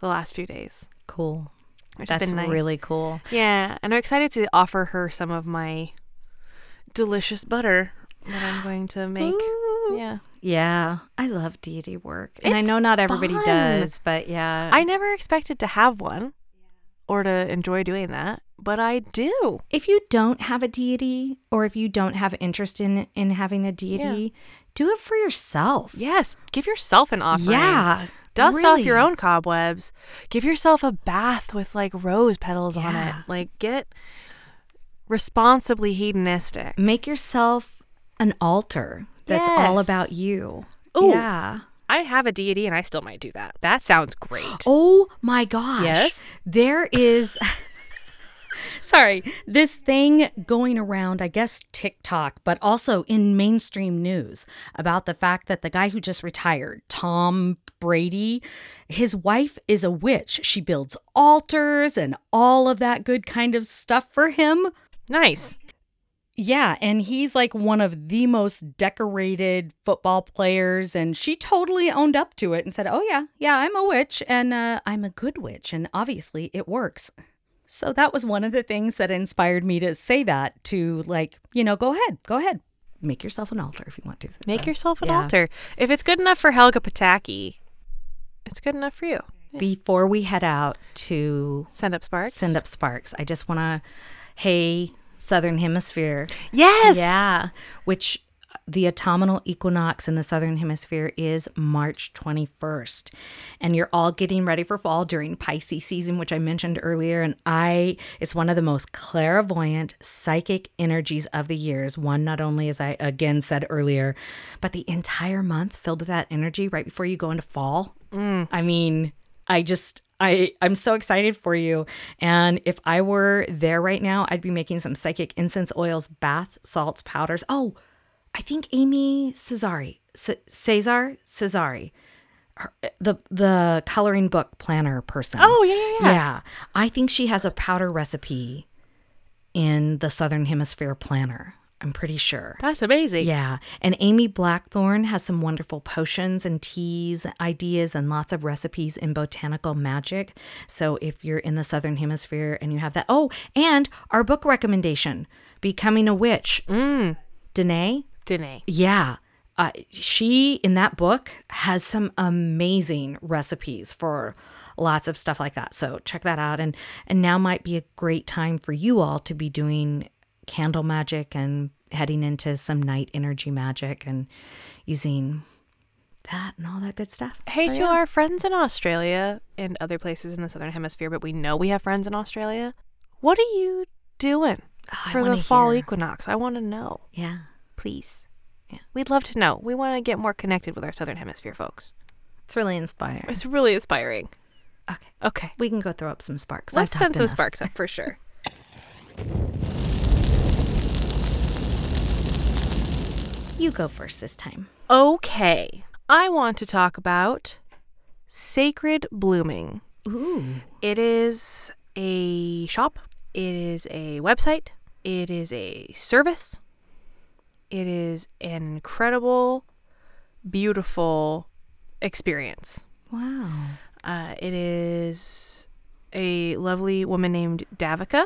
C: the last few days.
B: Cool.
C: Which has
B: That's
C: been nice.
B: really cool.
C: Yeah, and I'm excited to offer her some of my delicious butter that I'm going to make. Yeah.
B: Yeah. I love deity work. And I know not everybody
C: fun.
B: does, but yeah.
C: I never expected to have one or to enjoy doing that, but I do.
B: if you don't have a deity or if you don't have interest in in having a deity, do it for yourself.
C: Yes, give yourself an offering.
B: Yeah.
C: Dust off your own cobwebs. Give yourself a bath with like rose petals on it. Like get responsibly hedonistic.
B: Make yourself an altar that's all about you.
C: Ooh.
B: Yeah.
C: I have a deity and I still might do that. That sounds great.
B: Oh my gosh.
C: Yes?
B: There is Sorry, this thing going around, I guess TikTok, but also in mainstream news about the fact that the guy who just retired, Tom Brady, his wife is a witch. She builds altars and all of that good kind of stuff for him.
C: Nice.
B: Yeah, and he's like one of the most decorated football players, and she totally owned up to it and said, "Oh yeah, yeah, I'm a witch, and uh, I'm a good witch, and obviously it works." So that was one of the things that inspired me to say that to like, you know, go ahead, go ahead, make yourself an altar if you want to.
C: Make
B: So,
C: yourself an
B: yeah.
C: altar. If it's good enough for Helga Pataki, it's good enough for you.
B: Before we head out to
C: Send up sparks.
B: send up sparks, I just want to, hey, Southern Hemisphere.
C: Yes.
B: Yeah, which the autumnal equinox in the southern hemisphere is March 21st. And you're all getting ready for fall during Pisces season, which I mentioned earlier. And I, it's one of the most clairvoyant psychic energies of the years. One, not only as I again said earlier, but the entire month filled with that energy right before you go into fall. Mm. I mean, I just I I'm so excited for you. And if I were there right now, I'd be making some psychic incense oils, bath salts, powders. Oh, I think Amy Cesari, C- Cesar Cesari, her, the the coloring book planner person.
C: Oh, yeah, yeah, yeah.
B: yeah. I think she has a powder recipe in the Southern Hemisphere planner. I'm pretty sure.
C: That's amazing.
B: Yeah. And Amy Blackthorn has some wonderful potions and teas, ideas, and lots of recipes in botanical magic. So if you're in the Southern Hemisphere and you have that. Oh, and our book recommendation Becoming a Witch. Mm. Danae?
C: Danae.
B: Yeah. Uh, she, in that book, has some amazing recipes for lots of stuff like that. So check that out. And, and now might be a great time for you all to be doing candle magic and heading into some night energy magic and using that and all that good stuff.
C: Hey,
B: So,
C: to
B: yeah.
C: our friends in Australia and other places in the Southern Hemisphere, but we know we have friends in Australia. What are you doing
B: Oh,
C: for the fall
B: hear.
C: equinox? I want to know,
B: Yeah.
C: Please.
B: Yeah.
C: We'd love to know. We want to get more connected with our Southern Hemisphere folks.
B: It's really inspiring.
C: It's really inspiring.
B: Okay.
C: Okay.
B: We can go throw up some sparks.
C: Let's send some
B: enough.
C: sparks up for sure.
B: You go first this time.
C: Okay. I want to talk about Sacred Blooming.
B: Ooh.
C: It is a shop, it is a website, it is a service, it is an incredible, beautiful experience.
B: Wow.
C: Uh, it is a lovely woman named Davika.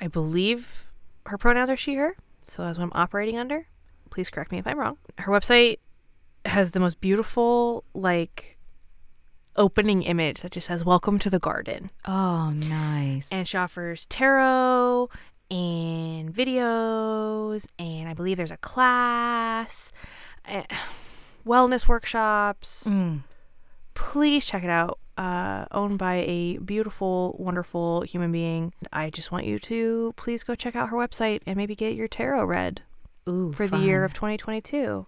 C: I believe her pronouns are she, her. So that's what I'm operating under. Please correct me if I'm wrong. Her website has the most beautiful, like, opening image that just says, Welcome to the garden.
B: Oh, nice.
C: And she offers tarot and videos, and I believe there's a class, eh, wellness workshops.
B: Mm.
C: Please check it out. Uh, owned by a beautiful, wonderful human being. I just want you to please go check out her website and maybe get your tarot read
B: Ooh,
C: for the year of 2022.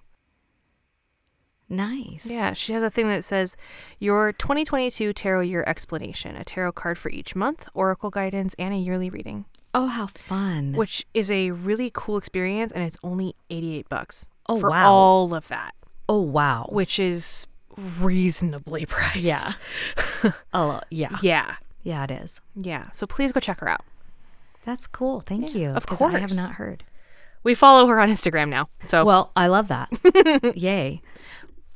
B: Nice.
C: Yeah, she has a thing that says your 2022 tarot year explanation, a tarot card for each month, oracle guidance, and a yearly reading.
B: Oh, how fun.
C: which is a really cool experience and it's only 88 bucks
B: Oh,
C: for
B: wow.
C: all of that
B: oh, wow.
C: which is reasonably priced
B: Yeah. Oh, yeah.
C: yeah
B: Yeah, it is.
C: yeah so please go check her out
B: That's cool. Thank
C: Yeah,
B: you.
C: of
B: 'cause I have not heard.
C: we follow her on instagram now so
B: Well, I love that. Yay.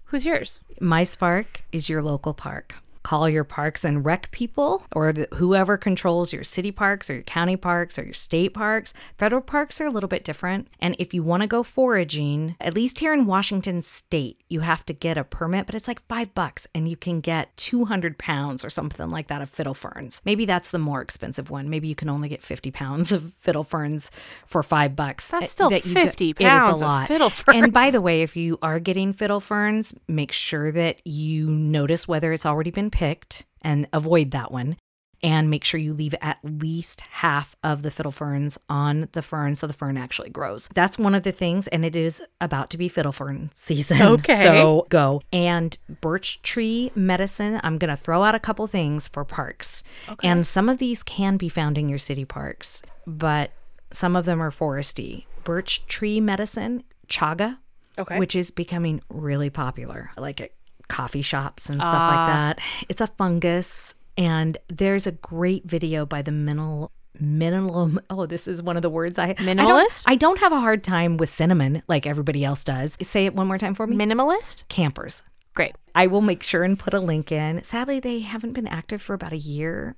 C: who's yours
B: My Spark is your local park. Call your parks and rec people or the, whoever controls your city parks or your county parks or your state parks. Federal parks are a little bit different. And if you want to go foraging, at least here in Washington state, you have to get a permit, but it's like five bucks and you can get 200 pounds or something like that of fiddle ferns. Maybe that's the more expensive one. Maybe you can only get 50 pounds of fiddle ferns for five bucks.
C: That's still
B: that you get-
C: 50
B: it is a
C: pounds of
B: lot.
C: fiddle
B: And by the way, if you are getting fiddle ferns, make sure that you notice whether it's already been picked and avoid that one. And make sure you leave at least half of the fiddle ferns on the fern so the fern actually grows. That's one of the things, and it is about to be fiddle fern season.
C: Okay.
B: So go. And birch tree medicine, I'm going to throw out a couple things for parks. And some of these can be found in your city parks, but some of them are foresty. Birch tree medicine, chaga,
C: Okay.
B: which is becoming really popular, I like at coffee shops and stuff like ah. that. It's a fungus, and there's a great video by the minimal. Minimal. Oh, this is one of the words I I don't-
C: Minimalist?
B: I don't have a hard time with cinnamon like everybody else does. Say it one more time for me.
C: minimalist
B: Campers.
C: Great
B: I will make sure and put a link in. Sadly, they haven't been active for about a year.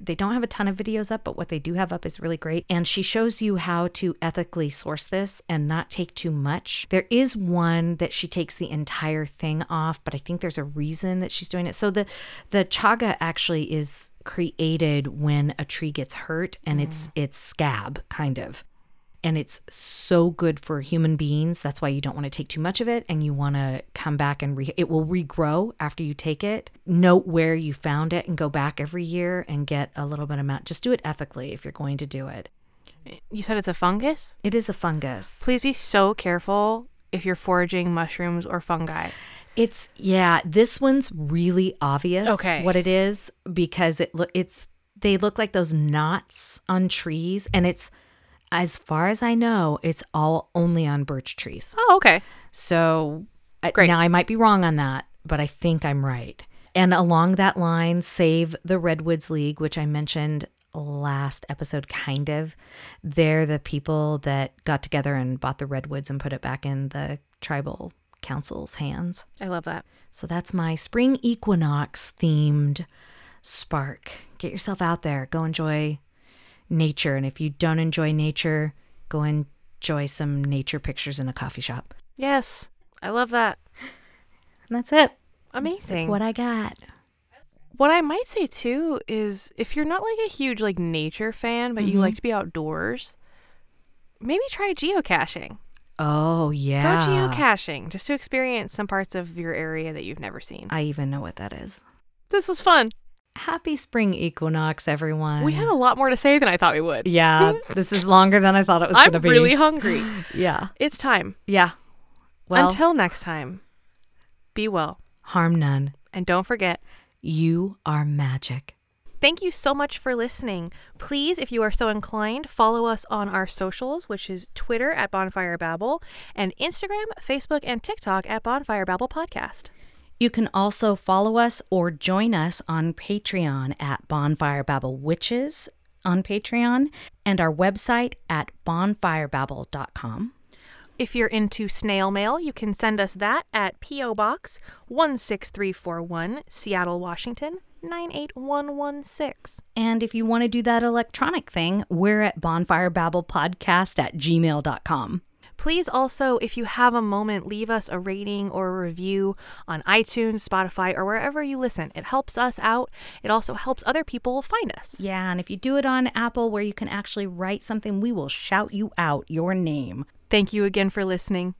B: They don't have a ton of videos up, but what they do have up is really great. And she shows you how to ethically source this and not take too much. There is one that she takes the entire thing off, but I think there's a reason that she's doing it. So the the chaga actually is created when a tree gets hurt and it's mm. it's scab kind of and it's so good for human beings. That's why you don't want to take too much of it and you want to come back and re- it will regrow after you take it. Note where you found it and go back every year and get a little bit amount. Just do it ethically if you're going to do it.
C: you said it's a fungus
B: It is a fungus.
C: please be so careful if you're foraging mushrooms or fungi
B: It's yeah, this one's really obvious
C: Okay.
B: what it is because it look it's they look like those knots on trees and it's as far as I know, it's all only on birch trees.
C: oh okay
B: So I-
C: Great.
B: now I might be wrong on that, but I think I'm right. And along that line, Save the Redwoods League, which I mentioned last episode, kind of. They're the people that got together and bought the redwoods and put it back in the tribal council's hands.
C: i love that
B: So that's my spring equinox themed spark. Get yourself out there, go enjoy nature. And if you don't enjoy nature, go enjoy some nature pictures in a coffee shop.
C: yes i love that
B: And that's it.
C: amazing
B: That's what I got.
C: What I might say too is if you're not like a huge like nature fan, but you mm-hmm. like to be outdoors, maybe try geocaching.
B: Oh, yeah.
C: Go geocaching just to experience some parts of your area that you've never seen.
B: I even know what that is.
C: This was fun.
B: Happy spring equinox, everyone.
C: We had a lot more to say than I thought we would.
B: Yeah, this is longer than I thought it was going to be.
C: I'm really hungry.
B: yeah.
C: It's time.
B: Yeah. Well,
C: Until next time, be well.
B: harm none.
C: And don't forget,
B: You are magic.
C: Thank you so much for listening. Please, if you are so inclined, follow us on our socials, which is Twitter at Bonfire Babble and Instagram, Facebook, and TikTok at Bonfire Babble Podcast.
B: You can also follow us or join us on Patreon at Bonfire Babble Witches on Patreon and our website at bonfirebabble.com.
C: If you're into snail mail, you can send us that at P.O. Box 16341, Seattle, Washington 98116.
B: And if you want to do that electronic thing, we're at bonfirebabblepodcast at gmail.com.
C: Please also, if you have a moment, leave us a rating or a review on iTunes, Spotify, or wherever you listen. It helps us out. It also helps other people find us.
B: Yeah, and if you do it on Apple where you can actually write something, we will shout you out your name.
C: Thank you again for listening.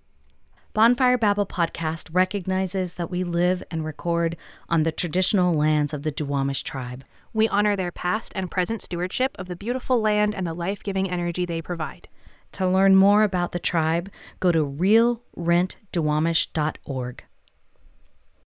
B: Bonfire Babble podcast recognizes that we live and record on the traditional lands of the Duwamish tribe.
C: We honor their past and present stewardship of the beautiful land and the life giving energy they provide.
B: To learn more about the tribe, go to realrentduwamish.org.